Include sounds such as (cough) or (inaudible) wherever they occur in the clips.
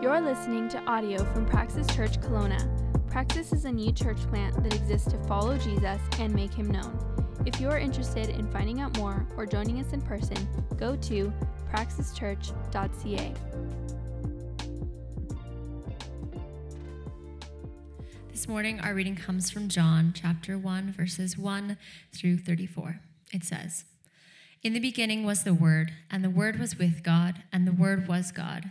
You're listening to audio from Praxis Church Kelowna. Praxis is a new church plant that exists to follow Jesus and make him known. If you are interested in finding out more or joining us in person, go to praxischurch.ca. This morning, our reading comes from John chapter 1, verses 1 through 34. It says, In the beginning was the Word, and the Word was with God, and the Word was God.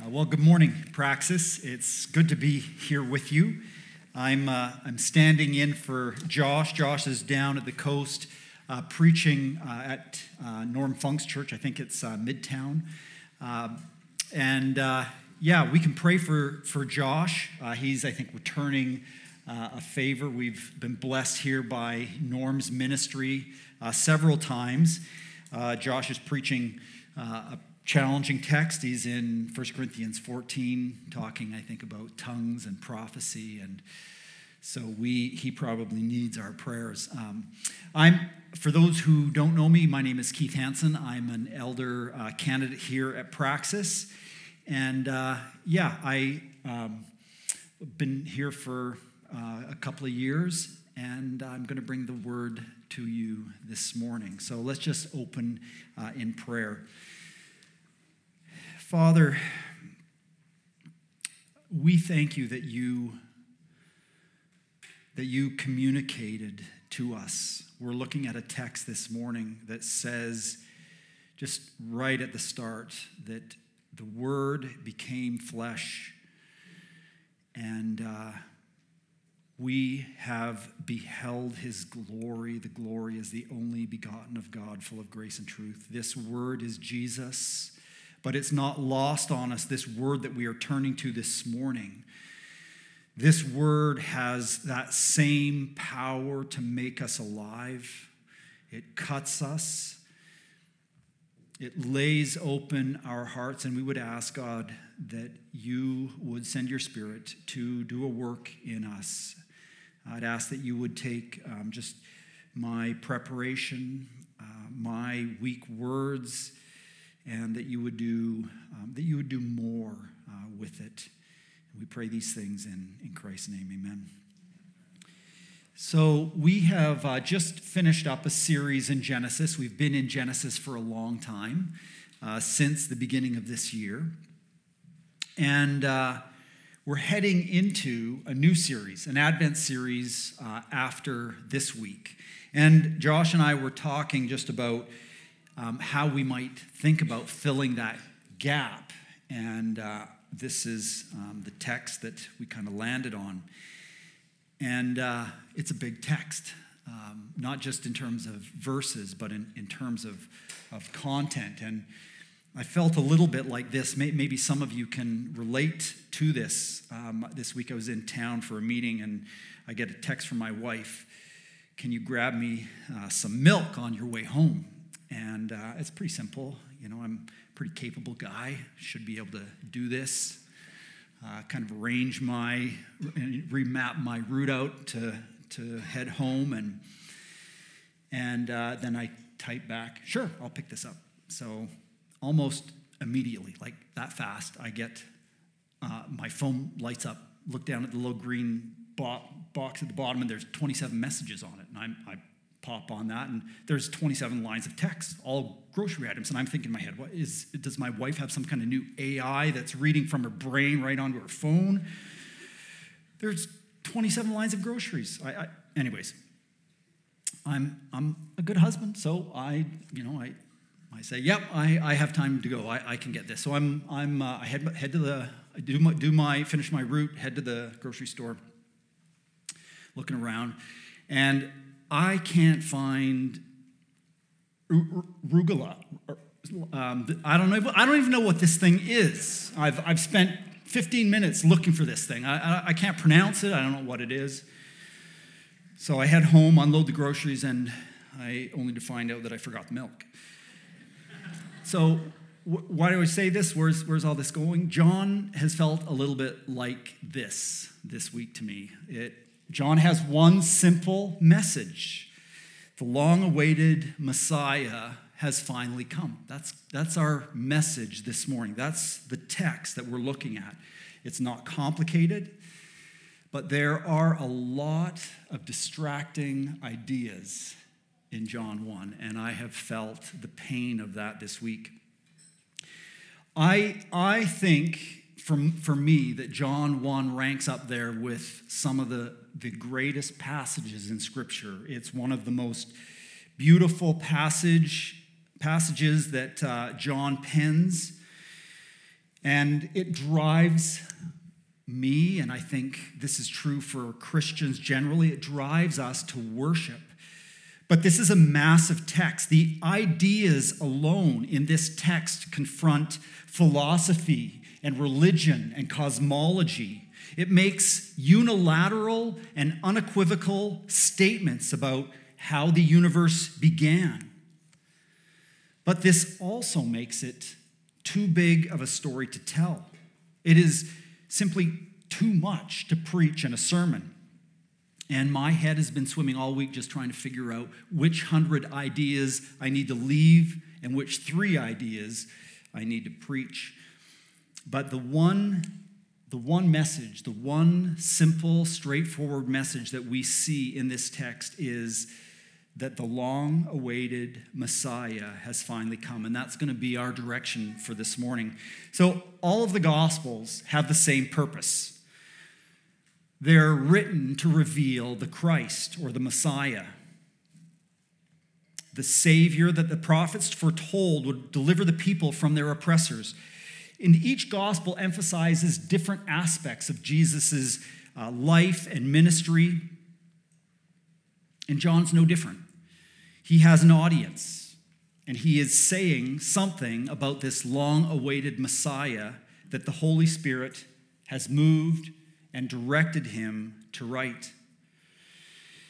Uh, well, good morning, Praxis. It's good to be here with you. I'm, uh, I'm standing in for Josh. Josh is down at the coast uh, preaching uh, at uh, Norm Funk's church. I think it's uh, Midtown. and yeah, we can pray for, for Josh. he's, I think, returning a favor. We've been blessed here by Norm's ministry several times. Josh is preaching a challenging text. He's in 1 Corinthians 14, talking, I think, about tongues and prophecy. And so we, he probably needs our prayers. Um, I'm, for those who don't know me, my name is Keith Hanson. I'm an elder uh, candidate here at Praxis. And uh, yeah, I've um, been here for uh, a couple of years, and I'm going to bring the word to you this morning. So let's just open uh, in prayer. Father, we thank you that you that you communicated to us. We're looking at a text this morning that says just right at the start that the word became flesh and uh, we have beheld his glory. The glory is the only begotten of God, full of grace and truth. This word is Jesus, but it's not lost on us, this word that we are turning to this morning. This word has that same power to make us alive. It cuts us, it lays open our hearts, and we would ask God that you would send your spirit to do a work in us. I'd ask that you would take um, just my preparation, uh, my weak words, and that you would do um, that you would do more uh, with it. We pray these things in, in Christ's name, amen. So, we have uh, just finished up a series in Genesis. We've been in Genesis for a long time, uh, since the beginning of this year. And uh, we're heading into a new series, an Advent series uh, after this week. And Josh and I were talking just about um, how we might think about filling that gap. And uh, this is um, the text that we kind of landed on. And uh, it's a big text, um, not just in terms of verses, but in, in terms of, of content. And I felt a little bit like this. Maybe some of you can relate to this. Um, this week I was in town for a meeting and I get a text from my wife Can you grab me uh, some milk on your way home? And uh, it's pretty simple. You know, I'm a pretty capable guy, should be able to do this. Uh, kind of arrange my, remap my route out to, to head home. And, and uh, then I type back, sure, I'll pick this up. So almost immediately, like that fast, I get uh, my phone lights up, look down at the little green bo- box at the bottom, and there's 27 messages on it. And I'm, I pop on that, and there's 27 lines of text, all grocery items. And I'm thinking in my head, what is, does my wife have some kind of new AI that's reading from her brain right onto her phone? There's 27 lines of groceries. I, I, anyways, I'm, I'm a good husband, so I, you know, I I say, "Yep, I, I have time to go. I, I can get this." So I'm I'm uh, I head head to the I do my do my finish my route, head to the grocery store, looking around, and I can't find rugula. Um, I don't know. I don't even know what this thing is. I've I've spent 15 minutes looking for this thing. I, I, I can't pronounce it. I don't know what it is. So I head home, unload the groceries, and I only to find out that I forgot the milk. So, wh- why do I say this? Where's, where's all this going? John has felt a little bit like this this week to me. It, John has one simple message the long awaited Messiah has finally come. That's, that's our message this morning. That's the text that we're looking at. It's not complicated, but there are a lot of distracting ideas in John 1, and I have felt the pain of that this week. I, I think for, for me that John 1 ranks up there with some of the, the greatest passages in Scripture. It's one of the most beautiful passage, passages that uh, John pens, and it drives me, and I think this is true for Christians generally, it drives us to worship but this is a massive text. The ideas alone in this text confront philosophy and religion and cosmology. It makes unilateral and unequivocal statements about how the universe began. But this also makes it too big of a story to tell. It is simply too much to preach in a sermon. And my head has been swimming all week just trying to figure out which hundred ideas I need to leave and which three ideas I need to preach. But the one, the one message, the one simple, straightforward message that we see in this text is that the long awaited Messiah has finally come. And that's going to be our direction for this morning. So, all of the Gospels have the same purpose they're written to reveal the Christ or the Messiah, the Savior that the prophets foretold would deliver the people from their oppressors. And each gospel emphasizes different aspects of Jesus' uh, life and ministry. And John's no different. He has an audience, and he is saying something about this long awaited Messiah that the Holy Spirit has moved and directed him to write.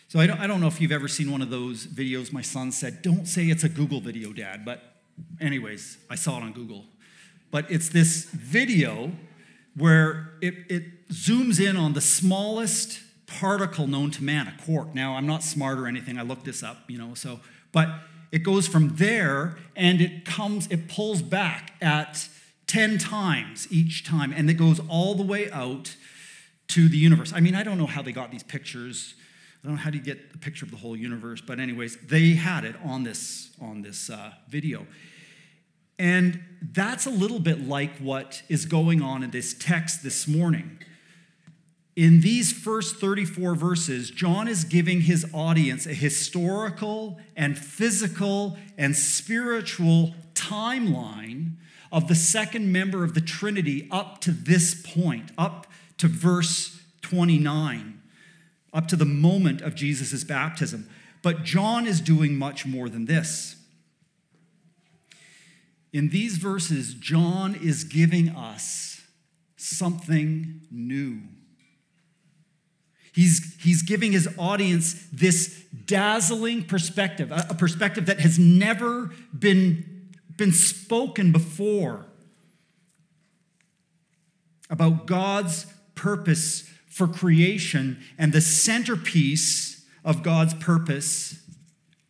So I don't, I don't know if you've ever seen one of those videos. My son said, Don't say it's a Google video, Dad. But, anyways, I saw it on Google. But it's this video where it, it zooms in on the smallest particle known to man, a quark. Now, I'm not smart or anything. I looked this up, you know, so, but it goes from there and it comes, it pulls back at 10 times each time, and it goes all the way out to the universe. I mean, I don't know how they got these pictures. I don't know how do you get a picture of the whole universe, but anyways, they had it on this on this uh, video, and that's a little bit like what is going on in this text this morning. In these first 34 verses, John is giving his audience a historical and physical and spiritual timeline of the second member of the Trinity up to this point, up to verse 29, up to the moment of Jesus' baptism. But John is doing much more than this. In these verses, John is giving us something new. He's, he's giving his audience this dazzling perspective, a, perspective that has never been, been spoken before about God's purpose for creation, and the centerpiece of God's purpose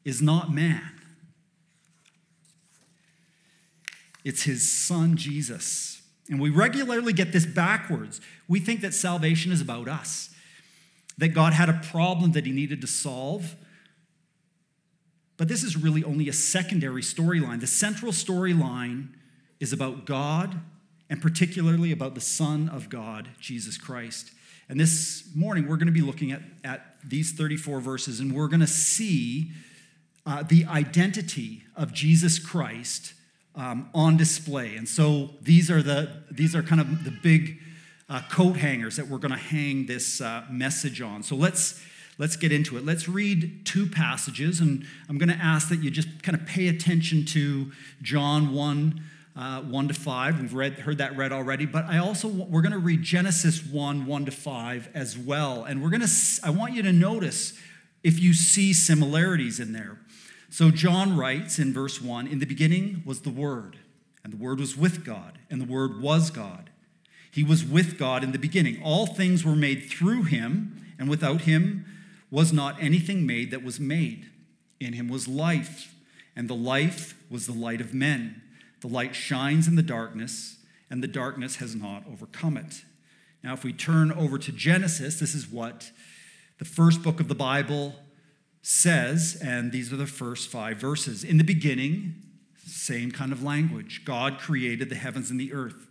is not man. It's his son, Jesus. And we regularly get this backwards. We think that salvation is about us, that God had a problem that he needed to solve. But this is really only a secondary storyline. The central storyline is about God and particularly about the Son of God, Jesus Christ. And this morning, we're going to be looking at, at these 34 verses, and we're going to see uh, the identity of Jesus Christ um, on display. And so these are, the, these are kind of the big uh, coat hangers that we're going to hang this uh, message on. So let's, let's get into it. Let's read two passages, and I'm going to ask that you just kind of pay attention to John 1 uh, 1 to 5. We've read, heard that read already, but I also, we're going to read Genesis 1, 1 to 5 as well. And we're going to, I want you to notice if you see similarities in there. So John writes in verse 1 In the beginning was the Word, and the Word was with God, and the Word was God. He was with God in the beginning. All things were made through him, and without him was not anything made that was made. In him was life, and the life was the light of men. The light shines in the darkness, and the darkness has not overcome it. Now, if we turn over to Genesis, this is what the first book of the Bible says, and these are the first five verses. In the beginning, same kind of language God created the heavens and the earth.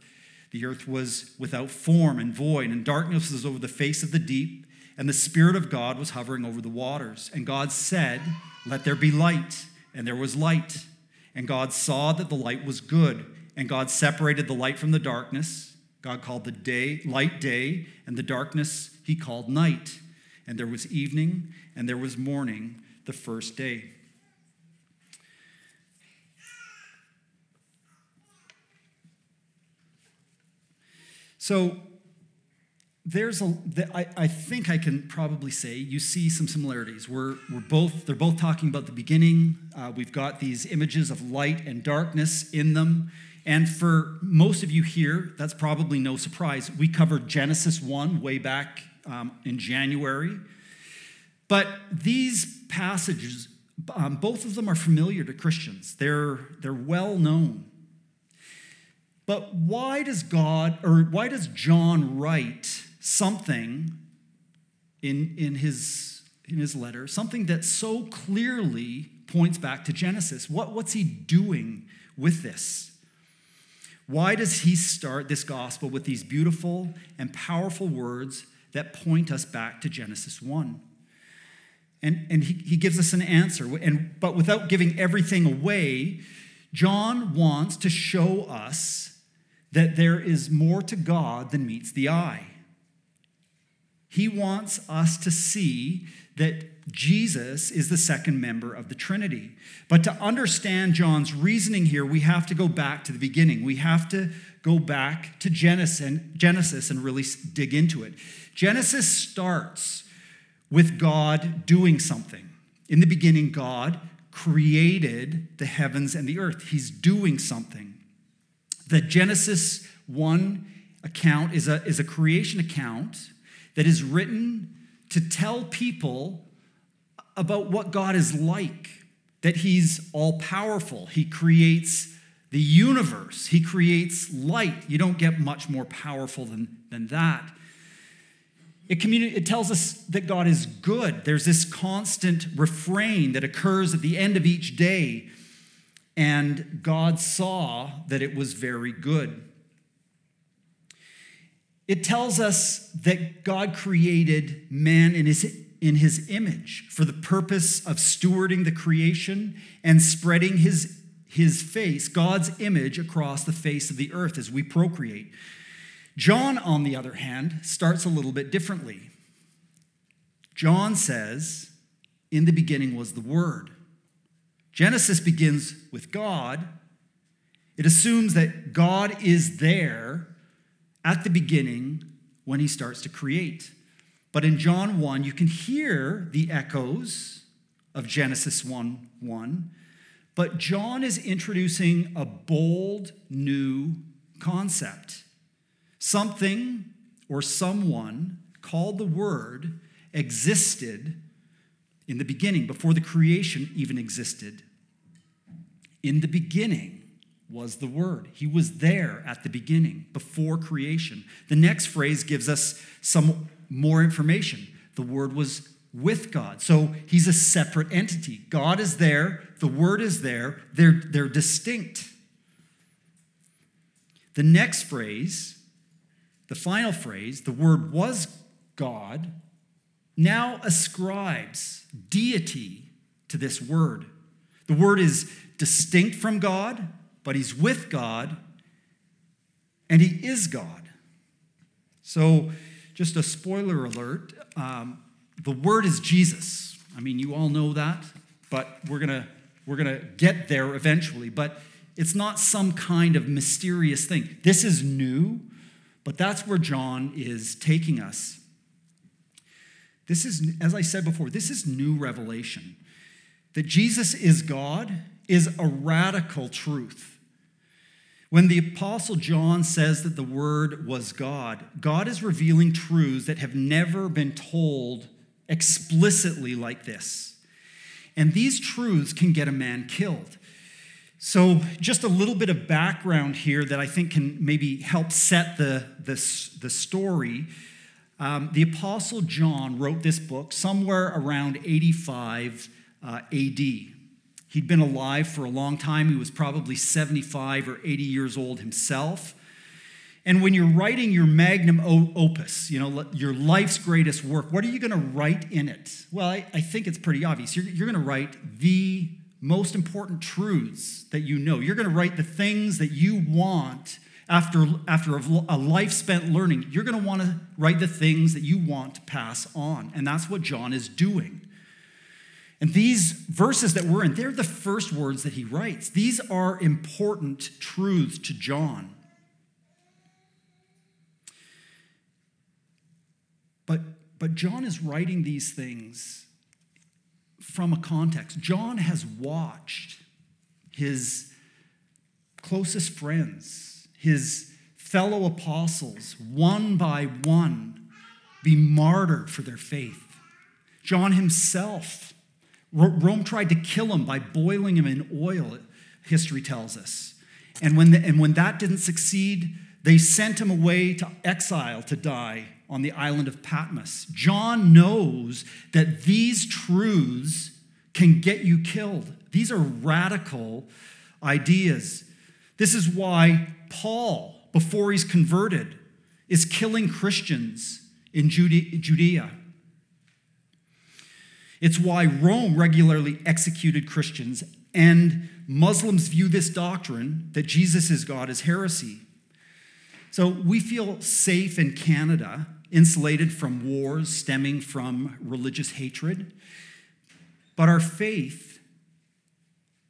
The earth was without form and void, and darkness was over the face of the deep, and the Spirit of God was hovering over the waters. And God said, Let there be light, and there was light. And God saw that the light was good. And God separated the light from the darkness. God called the day light day, and the darkness he called night. And there was evening, and there was morning the first day. So there's a I, I think i can probably say you see some similarities. We're, we're both they're both talking about the beginning. Uh, we've got these images of light and darkness in them. And for most of you here that's probably no surprise. We covered genesis 1 way back um, in january but these passages um, both of them are familiar to christians they're they're well known but why does god or why does john write something in, in, his, in his letter, something that so clearly points back to Genesis. What, what's he doing with this? Why does he start this gospel with these beautiful and powerful words that point us back to Genesis 1? And, and he, he gives us an answer. And, but without giving everything away, John wants to show us that there is more to God than meets the eye. He wants us to see that Jesus is the second member of the Trinity. But to understand John's reasoning here, we have to go back to the beginning. We have to go back to Genesis and really dig into it. Genesis starts with God doing something. In the beginning, God created the heavens and the earth. He's doing something. The Genesis 1 account is a, is a creation account that is written to tell people about what God is like, that He's all powerful. He creates the universe, He creates light. You don't get much more powerful than, than that. It, communi- it tells us that God is good. There's this constant refrain that occurs at the end of each day. And God saw that it was very good. It tells us that God created man in his, in his image for the purpose of stewarding the creation and spreading his, his face, God's image, across the face of the earth as we procreate. John, on the other hand, starts a little bit differently. John says, In the beginning was the Word. Genesis begins with God. It assumes that God is there at the beginning when he starts to create. But in John 1, you can hear the echoes of Genesis 1 1. But John is introducing a bold new concept. Something or someone called the Word existed in the beginning, before the creation even existed. In the beginning was the Word. He was there at the beginning, before creation. The next phrase gives us some more information. The Word was with God. So he's a separate entity. God is there, the Word is there, they're, they're distinct. The next phrase, the final phrase, the Word was God, now ascribes deity to this Word. The Word is distinct from God, but he's with God, and he is God. So, just a spoiler alert um, the word is Jesus. I mean, you all know that, but we're going to we're going to get there eventually, but it's not some kind of mysterious thing. This is new, but that's where John is taking us. This is, as I said before, this is new revelation. That Jesus is God is a radical truth. When the Apostle John says that the Word was God, God is revealing truths that have never been told explicitly like this. And these truths can get a man killed. So, just a little bit of background here that I think can maybe help set the, the, the story. Um, the Apostle John wrote this book somewhere around 85 uh, AD. He'd been alive for a long time. He was probably 75 or 80 years old himself. And when you're writing your magnum opus, you know, your life's greatest work, what are you going to write in it? Well, I, I think it's pretty obvious. You're, you're going to write the most important truths that you know. You're going to write the things that you want after, after a life spent learning. You're going to want to write the things that you want to pass on. And that's what John is doing. And these verses that we're in, they're the first words that he writes. These are important truths to John. But, but John is writing these things from a context. John has watched his closest friends, his fellow apostles, one by one, be martyred for their faith. John himself Rome tried to kill him by boiling him in oil, history tells us. And when, the, and when that didn't succeed, they sent him away to exile to die on the island of Patmos. John knows that these truths can get you killed. These are radical ideas. This is why Paul, before he's converted, is killing Christians in Judea. It's why Rome regularly executed Christians, and Muslims view this doctrine that Jesus is God as heresy. So we feel safe in Canada insulated from wars stemming from religious hatred. But our faith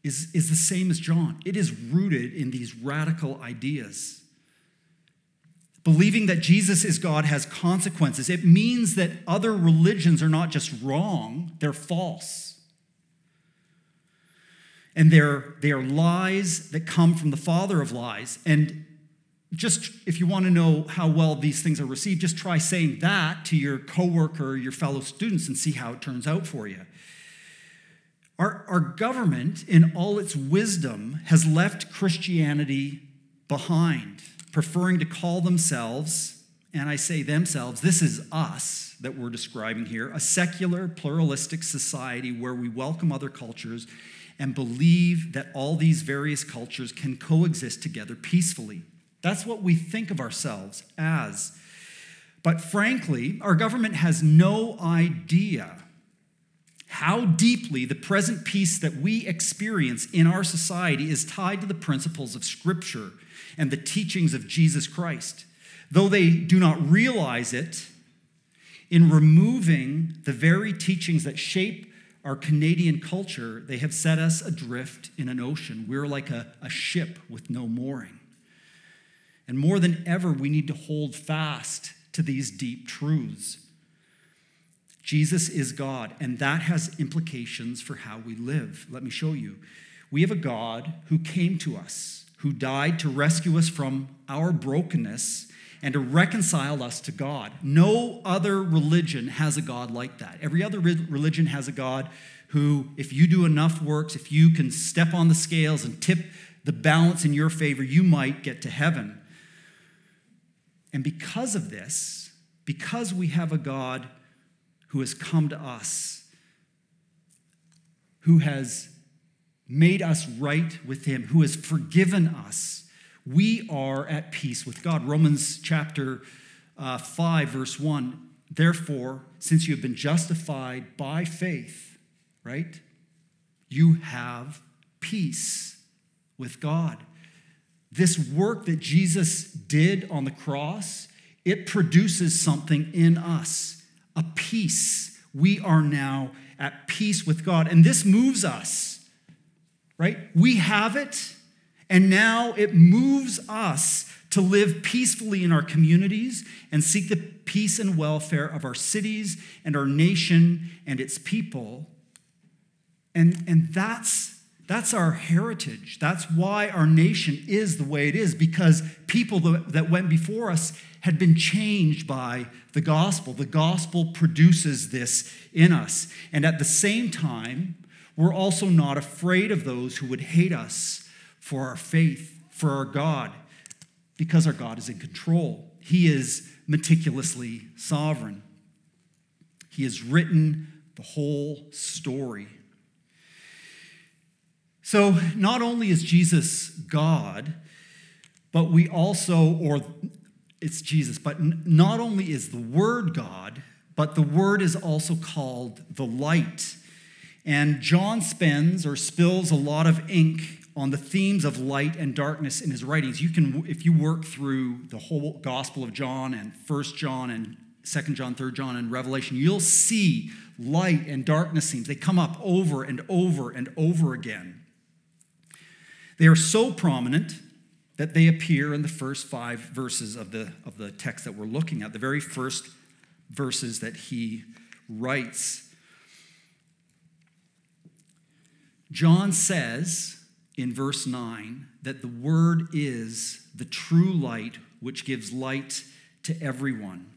is, is the same as John. It is rooted in these radical ideas. Believing that Jesus is God has consequences. It means that other religions are not just wrong, they're false. And they're, they're lies that come from the father of lies. And just if you want to know how well these things are received, just try saying that to your coworker or your fellow students and see how it turns out for you. Our, our government, in all its wisdom, has left Christianity behind preferring to call themselves, and I say themselves, this is us that we're describing here, a secular, pluralistic society where we welcome other cultures and believe that all these various cultures can coexist together peacefully. That's what we think of ourselves as. But frankly, our government has no idea how deeply the present peace that we experience in our society is tied to the principles of Scripture and the teachings of Jesus Christ. Though they do not realize it, in removing the very teachings that shape our Canadian culture, they have set us adrift in an ocean. We're like a, a ship with no mooring. And more than ever, we need to hold fast to these deep truths. Jesus is God, and that has implications for how we live. Let me show you. We have a God who came to us who died to rescue us from our brokenness and to reconcile us to God. No other religion has a God like that. Every other religion has a God who, if you do enough works, if you can step on the scales and tip the balance in your favor, you might get to heaven. And because of this, because we have a God who has come to us, who has made us right with him, who has forgiven us, we are at peace with God. Romans chapter uh, 5, verse 1. Therefore, since you have been justified by faith, right, you have peace with God. This work that Jesus did on the cross, it produces something in us, a peace. We are now at peace with God. And this moves us right? We have it, and now it moves us to live peacefully in our communities and seek the peace and welfare of our cities and our nation and its people. And, and that's, that's our heritage. That's why our nation is the way it is, because people that went before us had been changed by the gospel. The gospel produces this in us. And at the same time, we're also not afraid of those who would hate us for our faith, for our God, because our God is in control. He is meticulously sovereign. He has written the whole story. So, not only is Jesus God, but we also, or it's Jesus, but not only is the Word God, but the Word is also called the light. And John spends or spills a lot of ink on the themes of light and darkness in his writings. You can, if you work through the whole Gospel of John and First John and Second John, Third John, and Revelation, you'll see light and darkness themes. They come up over and over and over again. They are so prominent that they appear in the first five verses of the, of the text that we're looking at, the very first verses that he writes. John says in verse 9 that the Word is the true light which gives light to everyone.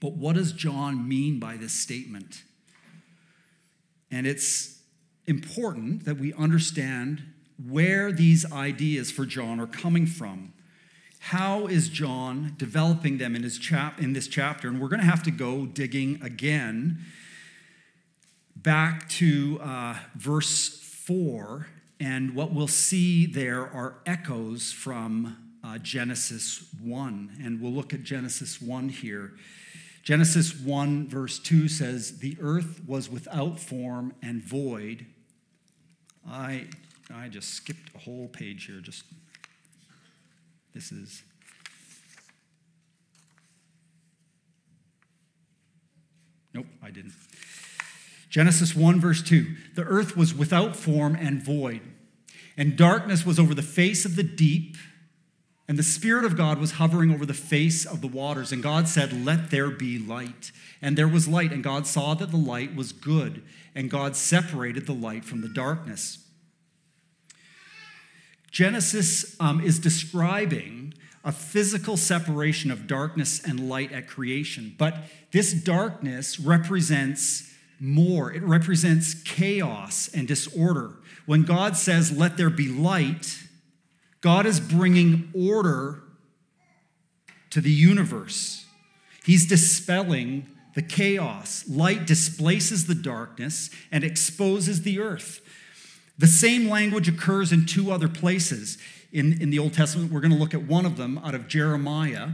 But what does John mean by this statement? And it's important that we understand where these ideas for John are coming from. How is John developing them in, his chap- in this chapter? And we're going to have to go digging again back to uh, verse 4, and what we'll see there are echoes from uh, Genesis 1. And we'll look at Genesis 1 here. Genesis 1, verse 2 says, The earth was without form and void. I, I just skipped a whole page here. Just this is Nope, I didn't. Genesis 1, verse 2 The earth was without form and void, and darkness was over the face of the deep, and the Spirit of God was hovering over the face of the waters. And God said, Let there be light. And there was light, and God saw that the light was good, and God separated the light from the darkness. Genesis um, is describing a physical separation of darkness and light at creation. But this darkness represents more, it represents chaos and disorder. When God says, Let there be light, God is bringing order to the universe. He's dispelling the chaos. Light displaces the darkness and exposes the earth. The same language occurs in two other places in, in the Old Testament. We're going to look at one of them out of Jeremiah.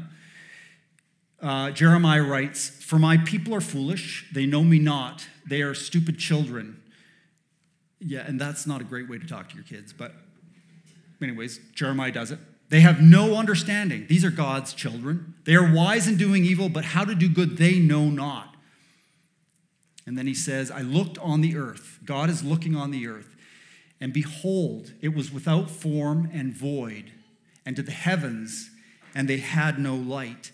Uh, Jeremiah writes, For my people are foolish, they know me not, they are stupid children. Yeah, and that's not a great way to talk to your kids, but, anyways, Jeremiah does it. They have no understanding. These are God's children. They are wise in doing evil, but how to do good they know not. And then he says, I looked on the earth. God is looking on the earth. And behold, it was without form and void, and to the heavens, and they had no light.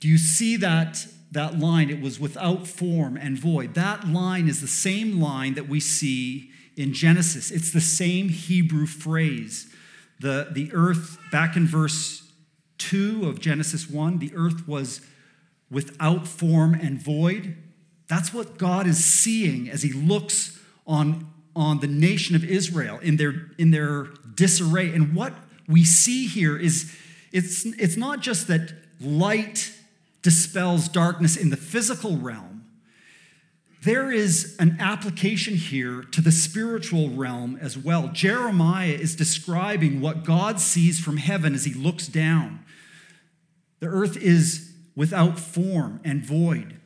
Do you see that, that line? It was without form and void. That line is the same line that we see in Genesis. It's the same Hebrew phrase. The, the earth, back in verse 2 of Genesis 1, the earth was without form and void. That's what God is seeing as he looks on on the nation of Israel in their, in their disarray. And what we see here is it's, it's not just that light dispels darkness in the physical realm, there is an application here to the spiritual realm as well. Jeremiah is describing what God sees from heaven as he looks down. The earth is without form and void.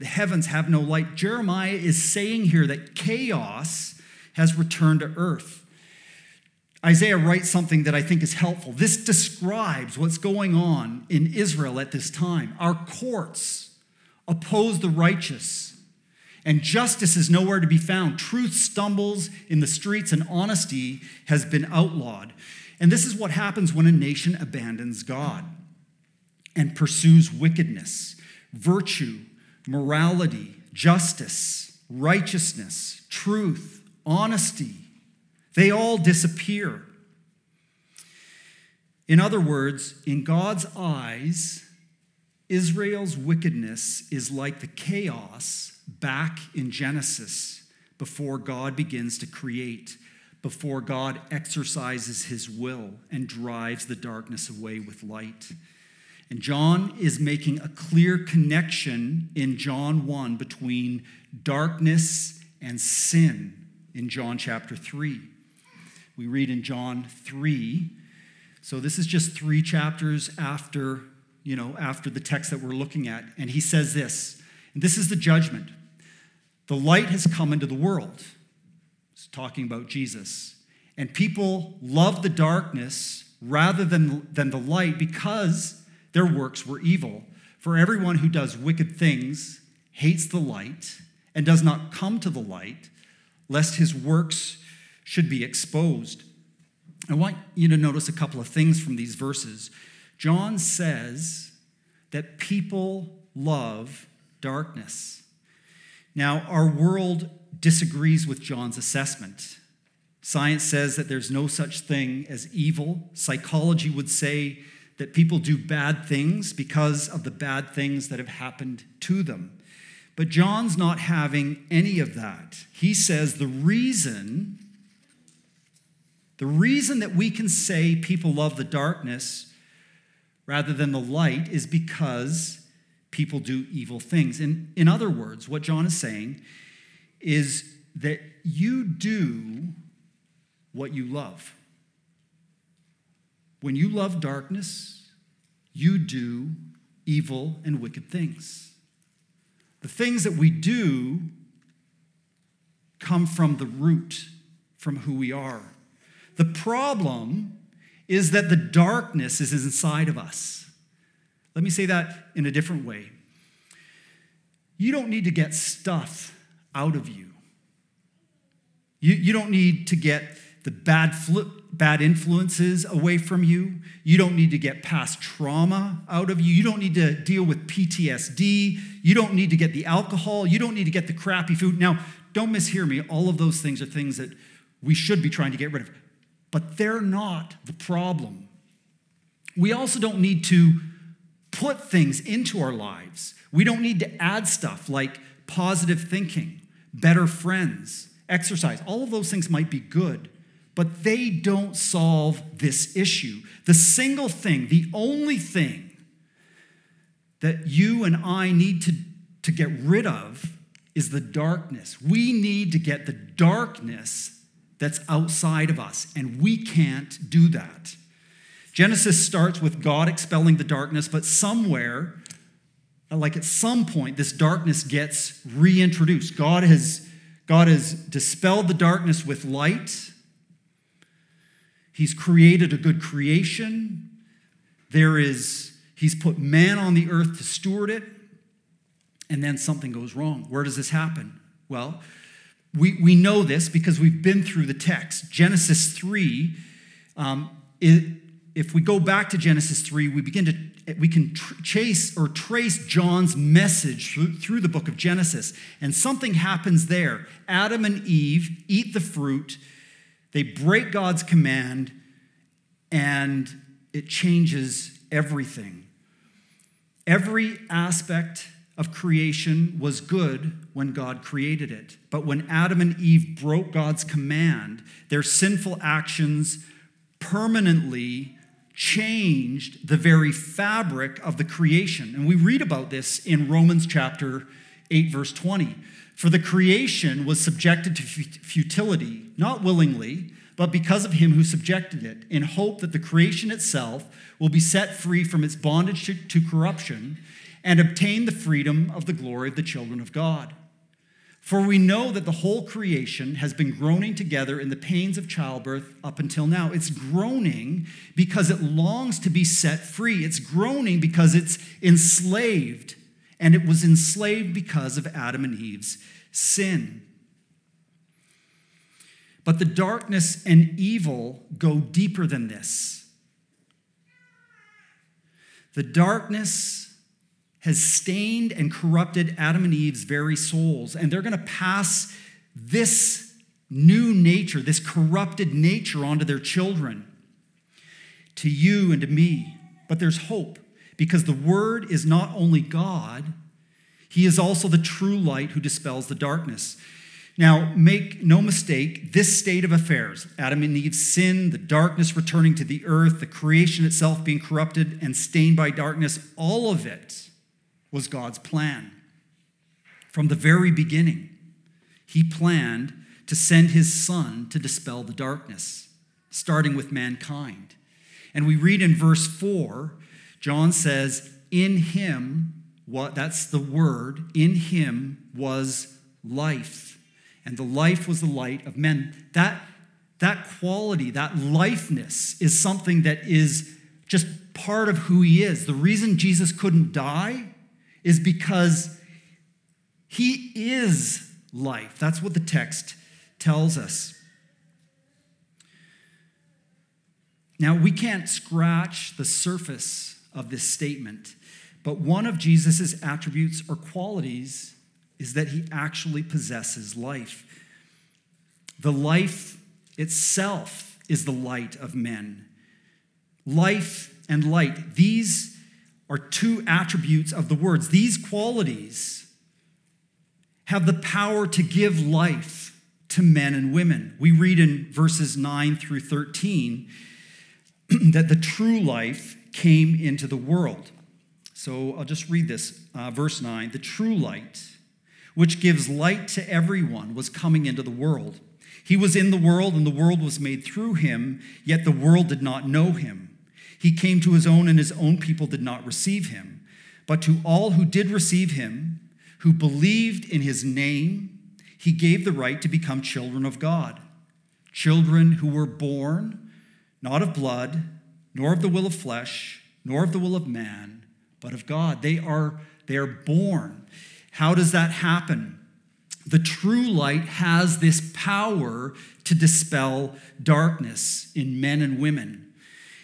The heavens have no light. Jeremiah is saying here that chaos has returned to earth. Isaiah writes something that I think is helpful. This describes what's going on in Israel at this time. Our courts oppose the righteous, and justice is nowhere to be found. Truth stumbles in the streets, and honesty has been outlawed. And this is what happens when a nation abandons God and pursues wickedness. Virtue morality, justice, righteousness, truth, honesty, they all disappear. In other words, in God's eyes, Israel's wickedness is like the chaos back in Genesis before God begins to create, before God exercises his will and drives the darkness away with light. And John is making a clear connection in John 1 between darkness and sin in John chapter 3. We read in John 3. So this is just 3 chapters after, you know, after the text that we're looking at. And he says this. And this is the judgment. The light has come into the world. It's talking about Jesus. And people love the darkness rather than, than the light because their works were evil. For everyone who does wicked things hates the light and does not come to the light, lest his works should be exposed. I want you to notice a couple of things from these verses. John says that people love darkness. Now, our world disagrees with John's assessment. Science says that there's no such thing as evil. Psychology would say that people do bad things because of the bad things that have happened to them. But John's not having any of that. He says the reason the reason that we can say people love the darkness rather than the light is because people do evil things. And in other words, what John is saying is that you do what you love. When you love darkness, you do evil and wicked things. The things that we do come from the root, from who we are. The problem is that the darkness is inside of us. Let me say that in a different way. you don't need to get stuff out of you. You, you don't need to get the bad, bad influences away from you. You don't need to get past trauma out of you. You don't need to deal with PTSD. You don't need to get the alcohol. You don't need to get the crappy food. Now, don't mishear me. All of those things are things that we should be trying to get rid of, but they're not the problem. We also don't need to put things into our lives. We don't need to add stuff like positive thinking, better friends, exercise. All of those things might be good, but they don't solve this issue. The single thing, the only thing that you and I need to, to get rid of is the darkness. We need to get the darkness that's outside of us, and we can't do that. Genesis starts with God expelling the darkness, but somewhere, like at some point, this darkness gets reintroduced. God has, God has dispelled the darkness with light. He's created a good creation. There is, he's put man on the earth to steward it. And then something goes wrong. Where does this happen? Well, we, we know this because we've been through the text. Genesis 3, um, it, if we go back to Genesis 3, we begin to we can tr- chase or trace John's message through, through the book of Genesis. And something happens there. Adam and Eve eat the fruit they break God's command, and it changes everything. Every aspect of creation was good when God created it. But when Adam and Eve broke God's command, their sinful actions permanently changed the very fabric of the creation. And we read about this in Romans chapter 8, verse 20. For the creation was subjected to futility, not willingly, but because of him who subjected it, in hope that the creation itself will be set free from its bondage to, corruption and obtain the freedom of the glory of the children of God. For we know that the whole creation has been groaning together in the pains of childbirth up until now. It's groaning because it longs to be set free. It's groaning because it's enslaved and it was enslaved because of Adam and Eve's sin. But the darkness and evil go deeper than this. The darkness has stained and corrupted Adam and Eve's very souls, and they're going to pass this new nature, this corrupted nature, onto their children, to you and to me. But there's hope because the Word is not only God, He is also the true light who dispels the darkness. Now, make no mistake, this state of affairs, Adam and Eve's sin, the darkness returning to the earth, the creation itself being corrupted and stained by darkness, all of it was God's plan. From the very beginning, He planned to send His Son to dispel the darkness, starting with mankind. And we read in verse 4, John says, In him, what that's the word, in him was life. And the life was the light of men. That, that quality, that lifeness, is something that is just part of who he is. The reason Jesus couldn't die is because he is life. That's what the text tells us. Now, we can't scratch the surface of this statement, but one of Jesus' attributes or qualities is that he actually possesses life. The life itself is the light of men. Life and light, these are two attributes of the words. These qualities have the power to give life to men and women. We read in verses 9 through 13 (clears throat) that the true life came into the world. So I'll just read this. Uh, verse 9 The true light, which gives light to everyone, was coming into the world. He was in the world, and the world was made through him, yet the world did not know him. He came to his own, and his own people did not receive him. But to all who did receive him, who believed in his name, he gave the right to become children of God. Children who were born not of blood, nor of the will of flesh, nor of the will of man, but of God. They are, they are born. How does that happen? The true light has this power to dispel darkness in men and women.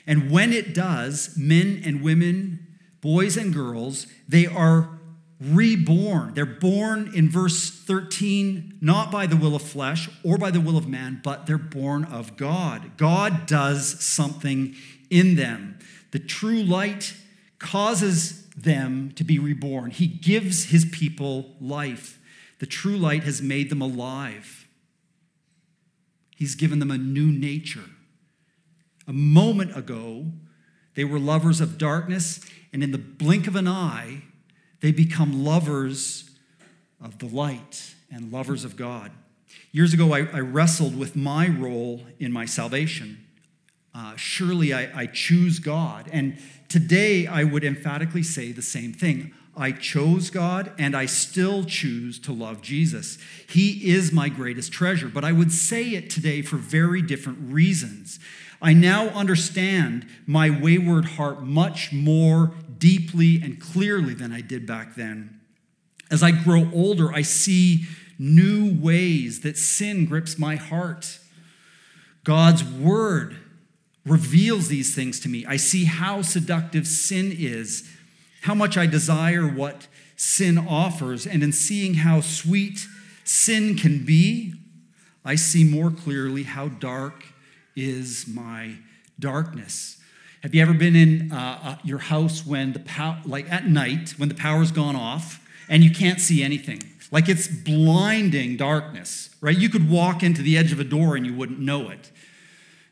And when it does, men and women, boys and girls, they are reborn. They're born in verse 13, not by the will of flesh or by the will of man, but they're born of God. God does something in them. The true light causes them to be reborn, He gives His people life. The true light has made them alive. He's given them a new nature. A moment ago, they were lovers of darkness, and in the blink of an eye, they become lovers of the light and lovers of God. Years ago, I, I wrestled with my role in my salvation. Uh, surely I, I choose God. And today, I would emphatically say the same thing. I chose God and I still choose to love Jesus. He is my greatest treasure, but I would say it today for very different reasons. I now understand my wayward heart much more deeply and clearly than I did back then. As I grow older, I see new ways that sin grips my heart. God's word reveals these things to me. I see how seductive sin is, how much I desire what sin offers, and in seeing how sweet sin can be, I see more clearly how dark is my darkness. Have you ever been in uh, uh, your house when the power, like at night, when the power's gone off and you can't see anything? Like it's blinding darkness, right? You could walk into the edge of a door and you wouldn't know it.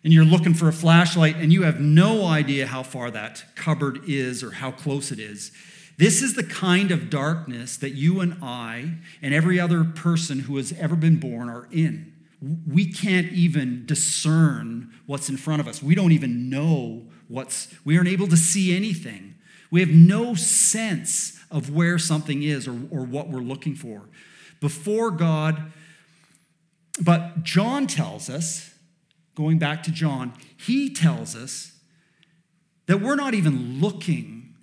And you're looking for a flashlight and you have no idea how far that cupboard is or how close it is. This is the kind of darkness that you and I and every other person who has ever been born are in. We can't even discern what's in front of us. We don't even know what's, we aren't able to see anything. We have no sense of where something is or, or what we're looking for. Before God, but John tells us, going back to John, he tells us that we're not even looking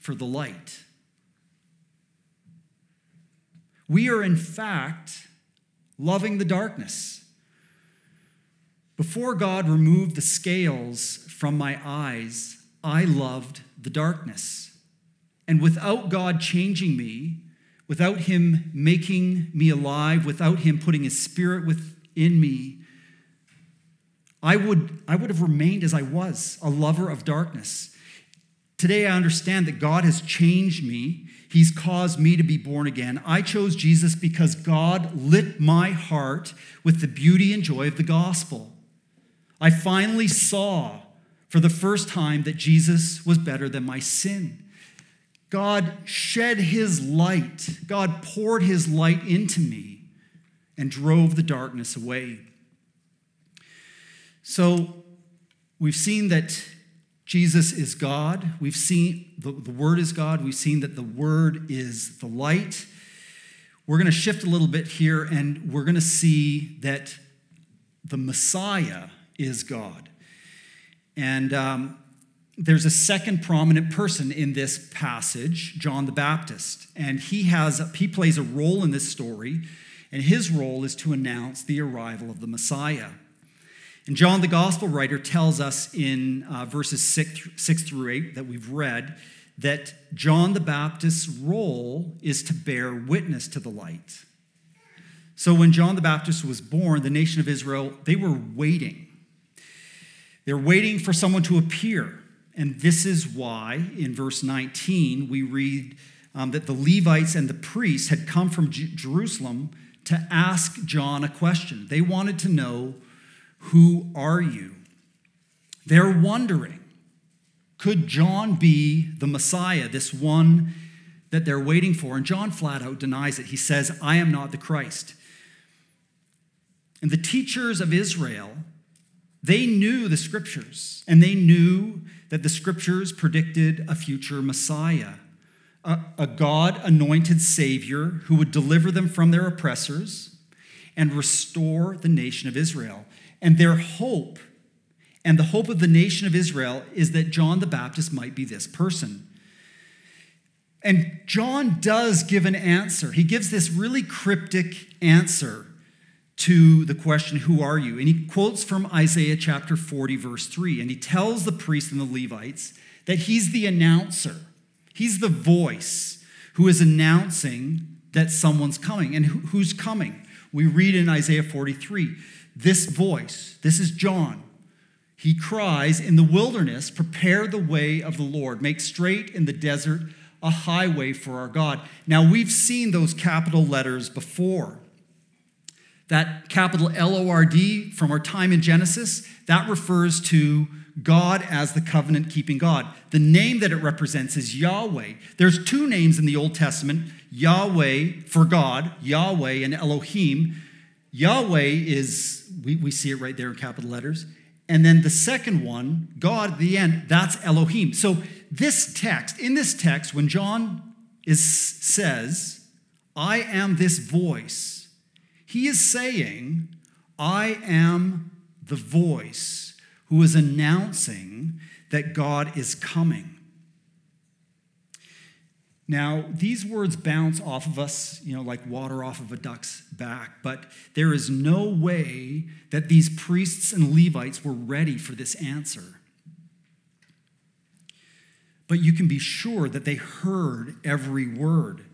for the light. We are, in fact, loving the darkness. Before God removed the scales from my eyes, I loved the darkness. And without God changing me, without Him making me alive, without Him putting His Spirit within me, I would, I would have remained as I was, a lover of darkness. Today, I understand that God has changed me. He's caused me to be born again. I chose Jesus because God lit my heart with the beauty and joy of the gospel. I finally saw for the first time that Jesus was better than my sin. God shed his light, God poured his light into me and drove the darkness away. So we've seen that Jesus is God. We've seen the, the Word is God. We've seen that the Word is the light. We're going to shift a little bit here and we're going to see that the Messiah is God. And um, there's a second prominent person in this passage, John the Baptist, and he has he plays a role in this story, and his role is to announce the arrival of the Messiah. And John, the gospel writer, tells us in uh, verses six, six through eight that we've read that John the Baptist's role is to bear witness to the light. So when John the Baptist was born, the nation of Israel, they were waiting they're waiting for someone to appear. And this is why, in verse 19, we read um, that the Levites and the priests had come from J- Jerusalem to ask John a question. They wanted to know, Who are you? They're wondering, could John be the Messiah, this one that they're waiting for? And John flat out denies it. He says, I am not the Christ. And the teachers of Israel they knew the scriptures, and they knew that the scriptures predicted a future Messiah, a, a God anointed Savior who would deliver them from their oppressors and restore the nation of Israel. And their hope, and the hope of the nation of Israel, is that John the Baptist might be this person. And John does give an answer. He gives this really cryptic answer to the question, Who are you? And he quotes from Isaiah chapter 40, verse 3. And he tells the priests and the Levites that he's the announcer, he's the voice who is announcing that someone's coming. And who's coming? We read in Isaiah 43 this voice, this is John. He cries, In the wilderness, prepare the way of the Lord, make straight in the desert a highway for our God. Now, we've seen those capital letters before. That capital L O R D from our time in Genesis, that refers to God as the covenant keeping God. The name that it represents is Yahweh. There's two names in the Old Testament Yahweh for God, Yahweh and Elohim. Yahweh is, we, we see it right there in capital letters. And then the second one, God the end, that's Elohim. So this text, in this text, when John is, says, I am this voice, he is saying, I am the voice who is announcing that God is coming. Now, these words bounce off of us, you know, like water off of a duck's back, but there is no way that these priests and Levites were ready for this answer. But you can be sure that they heard every word.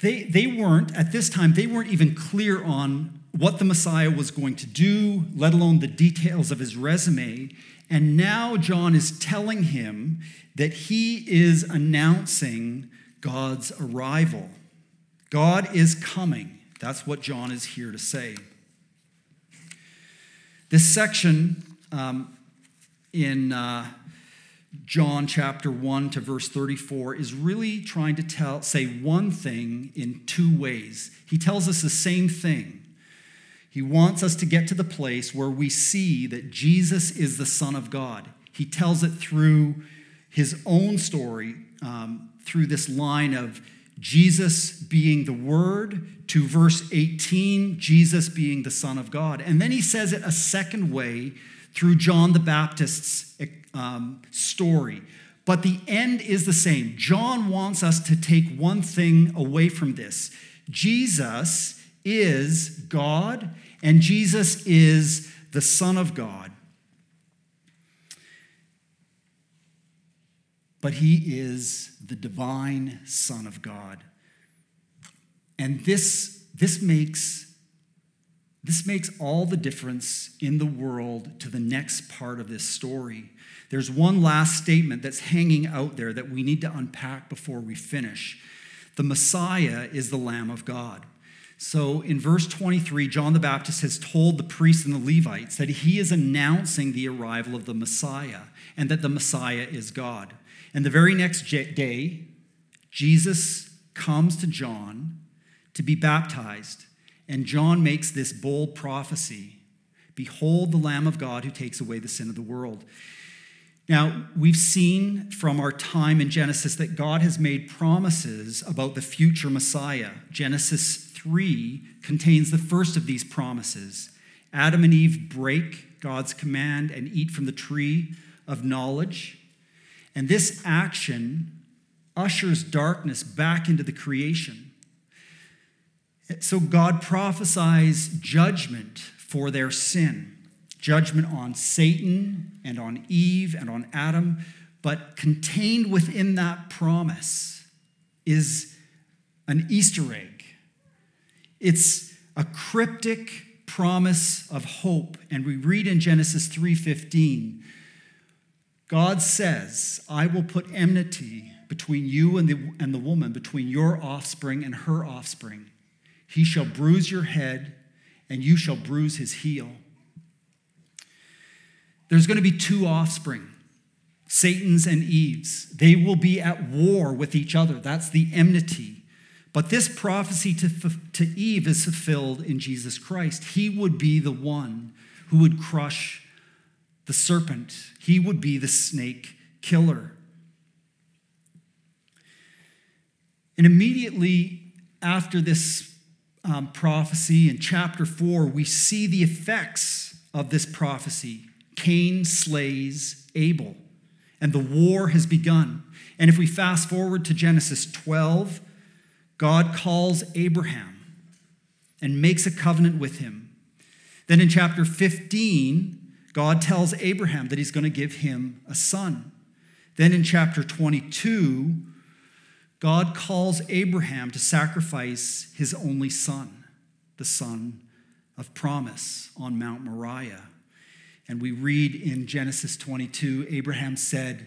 They, they weren't, at this time, they weren't even clear on what the Messiah was going to do, let alone the details of his resume. And now John is telling him that he is announcing God's arrival. God is coming. That's what John is here to say. This section um, in uh, John chapter 1 to verse 34 is really trying to tell, say one thing in two ways. He tells us the same thing. He wants us to get to the place where we see that Jesus is the Son of God. He tells it through his own story um, through this line of Jesus being the Word to verse 18, Jesus being the Son of God. And then he says it a second way through John the Baptist's um, story. But the end is the same. John wants us to take one thing away from this Jesus is God, and Jesus is the Son of God. but he is the divine Son of God. And this, this, makes, this makes all the difference in the world to the next part of this story. There's one last statement that's hanging out there that we need to unpack before we finish. The Messiah is the Lamb of God. So in verse 23, John the Baptist has told the priests and the Levites that he is announcing the arrival of the Messiah and that the Messiah is God. And the very next day, Jesus comes to John to be baptized. And John makes this bold prophecy Behold the Lamb of God who takes away the sin of the world. Now, we've seen from our time in Genesis that God has made promises about the future Messiah. Genesis 3 contains the first of these promises. Adam and Eve break God's command and eat from the tree of knowledge. And this action ushers darkness back into the creation. So God prophesies judgment for their sin judgment on Satan and on Eve and on Adam. But contained within that promise is an Easter egg. It's a cryptic promise of hope. And we read in Genesis 3:15 God says, I will put enmity between you and the, and the woman, between your offspring and her offspring. He shall bruise your head, and you shall bruise his heel. There's going to be two offspring Satan's and Eve's. They will be at war with each other. That's the enmity. But this prophecy to, to Eve is fulfilled in Jesus Christ. He would be the one who would crush the serpent, he would be the snake killer. And immediately after this um, prophecy in chapter 4, we see the effects of this prophecy. Cain slays Abel. and the war has begun. And if we fast forward to Genesis 12, God calls Abraham and makes a covenant with him. Then in chapter 15, God tells Abraham that he's going to give him a son. Then in chapter 22, God calls Abraham to sacrifice his only son, the son of promise, on Mount Moriah. And we read in Genesis 22 Abraham said,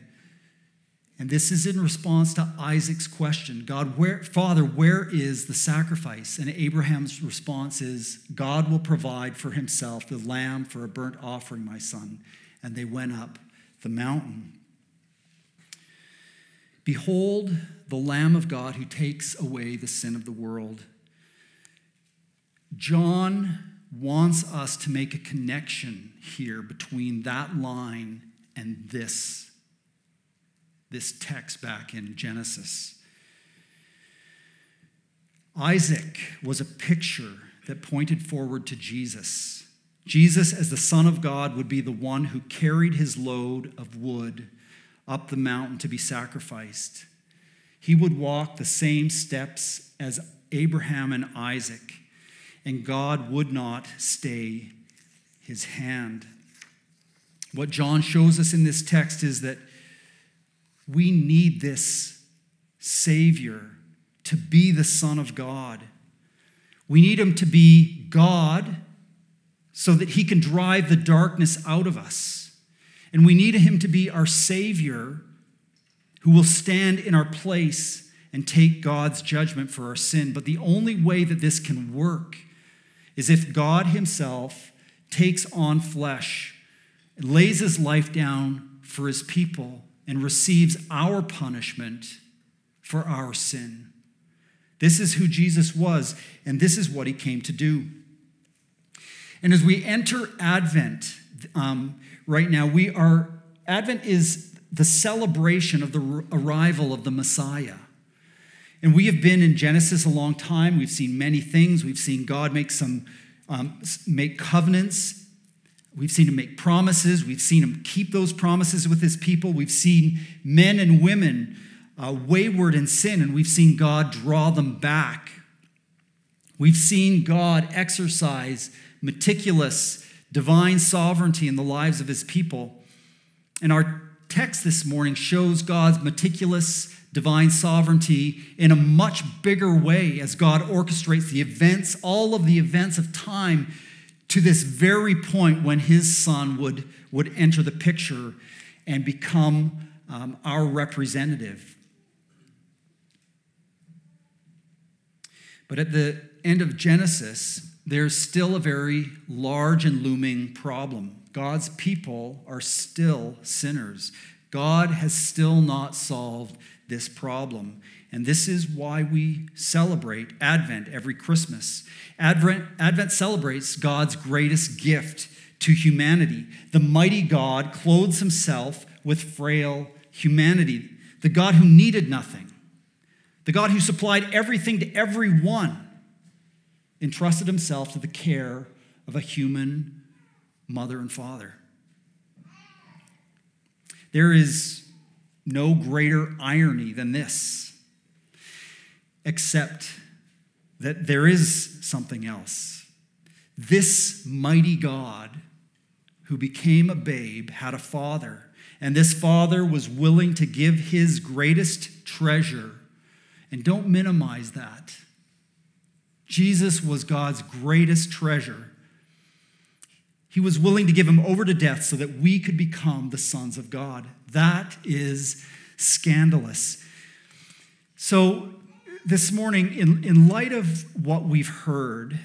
and this is in response to Isaac's question God, where, Father, where is the sacrifice? And Abraham's response is, God will provide for himself the lamb for a burnt offering, my son. And they went up the mountain. Behold the Lamb of God who takes away the sin of the world. John wants us to make a connection here between that line and this, this text back in Genesis. Isaac was a picture that pointed forward to Jesus. Jesus, as the Son of God, would be the one who carried his load of wood up the mountain to be sacrificed. He would walk the same steps as Abraham and Isaac and God would not stay his hand. What John shows us in this text is that we need this Savior to be the Son of God. We need him to be God so that he can drive the darkness out of us. And we need him to be our Savior who will stand in our place and take God's judgment for our sin. But the only way that this can work is if God Himself takes on flesh, lays His life down for His people, and receives our punishment for our sin. This is who Jesus was, and this is what He came to do. And as we enter Advent um, right now, we are, Advent is the celebration of the arrival of the Messiah. And we have been in Genesis a long time. We've seen many things. We've seen God make some um, make covenants. We've seen him make promises. We've seen him keep those promises with his people. We've seen men and women uh, wayward in sin, and we've seen God draw them back. We've seen God exercise meticulous divine sovereignty in the lives of his people. And our text this morning shows God's meticulous divine sovereignty in a much bigger way as God orchestrates the events, all of the events of time, to this very point when his son would, would enter the picture and become um, our representative. But at the end of Genesis, there's still a very large and looming problem. God's people are still sinners. God has still not solved this problem. And this is why we celebrate Advent every Christmas. Advent, Advent celebrates God's greatest gift to humanity. The mighty God clothes himself with frail humanity, the God who needed nothing, the God who supplied everything to everyone, entrusted himself to the care of a human mother and father. There is no greater irony than this, except that there is something else. This mighty God who became a babe had a father, and this father was willing to give his greatest treasure. And don't minimize that. Jesus was God's greatest treasure. He was willing to give him over to death so that we could become the sons of God. That is scandalous. So, this morning, in, in light of what we've heard,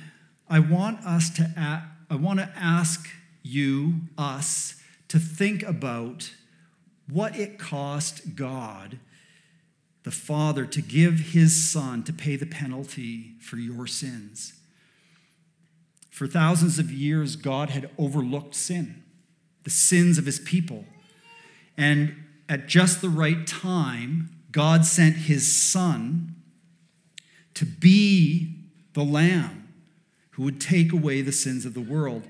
I want us to I want to ask you, us, to think about what it cost God, the Father, to give his Son to pay the penalty for your sins. For thousands of years, God had overlooked sin, the sins of his people. And at just the right time, God sent his son to be the lamb who would take away the sins of the world.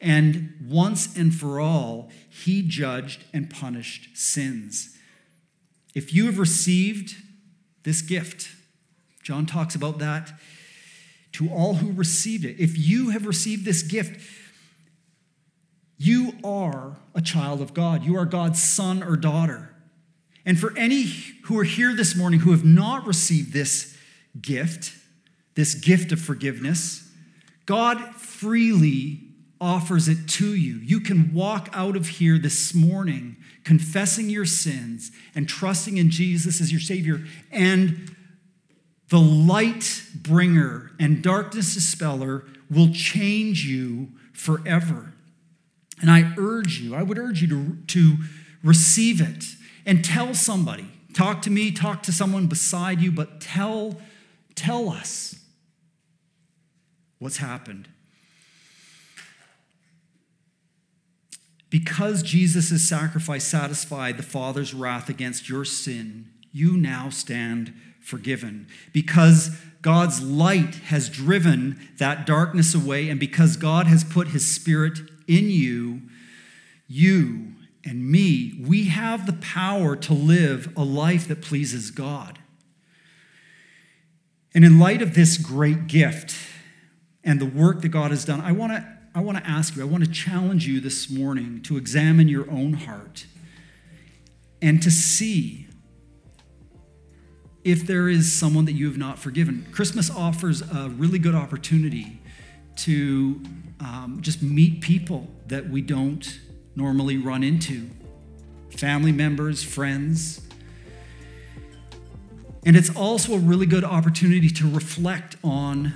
And once and for all, he judged and punished sins. If you have received this gift, John talks about that to all who received it. If you have received this gift, you are a child of God. You are God's son or daughter. And for any who are here this morning who have not received this gift, this gift of forgiveness, God freely offers it to you. You can walk out of here this morning confessing your sins and trusting in Jesus as your Savior, and the light bringer and darkness dispeller will change you forever. And I urge you, I would urge you to, to receive it and tell somebody. Talk to me, talk to someone beside you, but tell, tell us what's happened. Because Jesus' sacrifice satisfied the Father's wrath against your sin, you now stand forgiven. Because God's light has driven that darkness away, and because God has put his Spirit in you, you and me, we have the power to live a life that pleases God. And in light of this great gift and the work that God has done, I want to I want to ask you, I want to challenge you this morning to examine your own heart and to see if there is someone that you have not forgiven. Christmas offers a really good opportunity to um, just meet people that we don't normally run into family members, friends. And it's also a really good opportunity to reflect on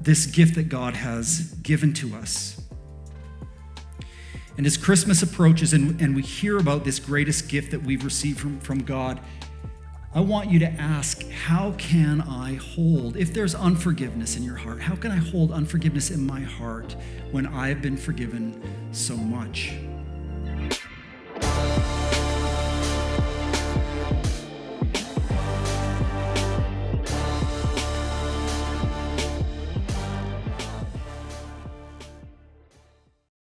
this gift that God has given to us. And as Christmas approaches and, and we hear about this greatest gift that we've received from, from God, I want you to ask, how can I hold, if there's unforgiveness in your heart, how can I hold unforgiveness in my heart when I've been forgiven so much?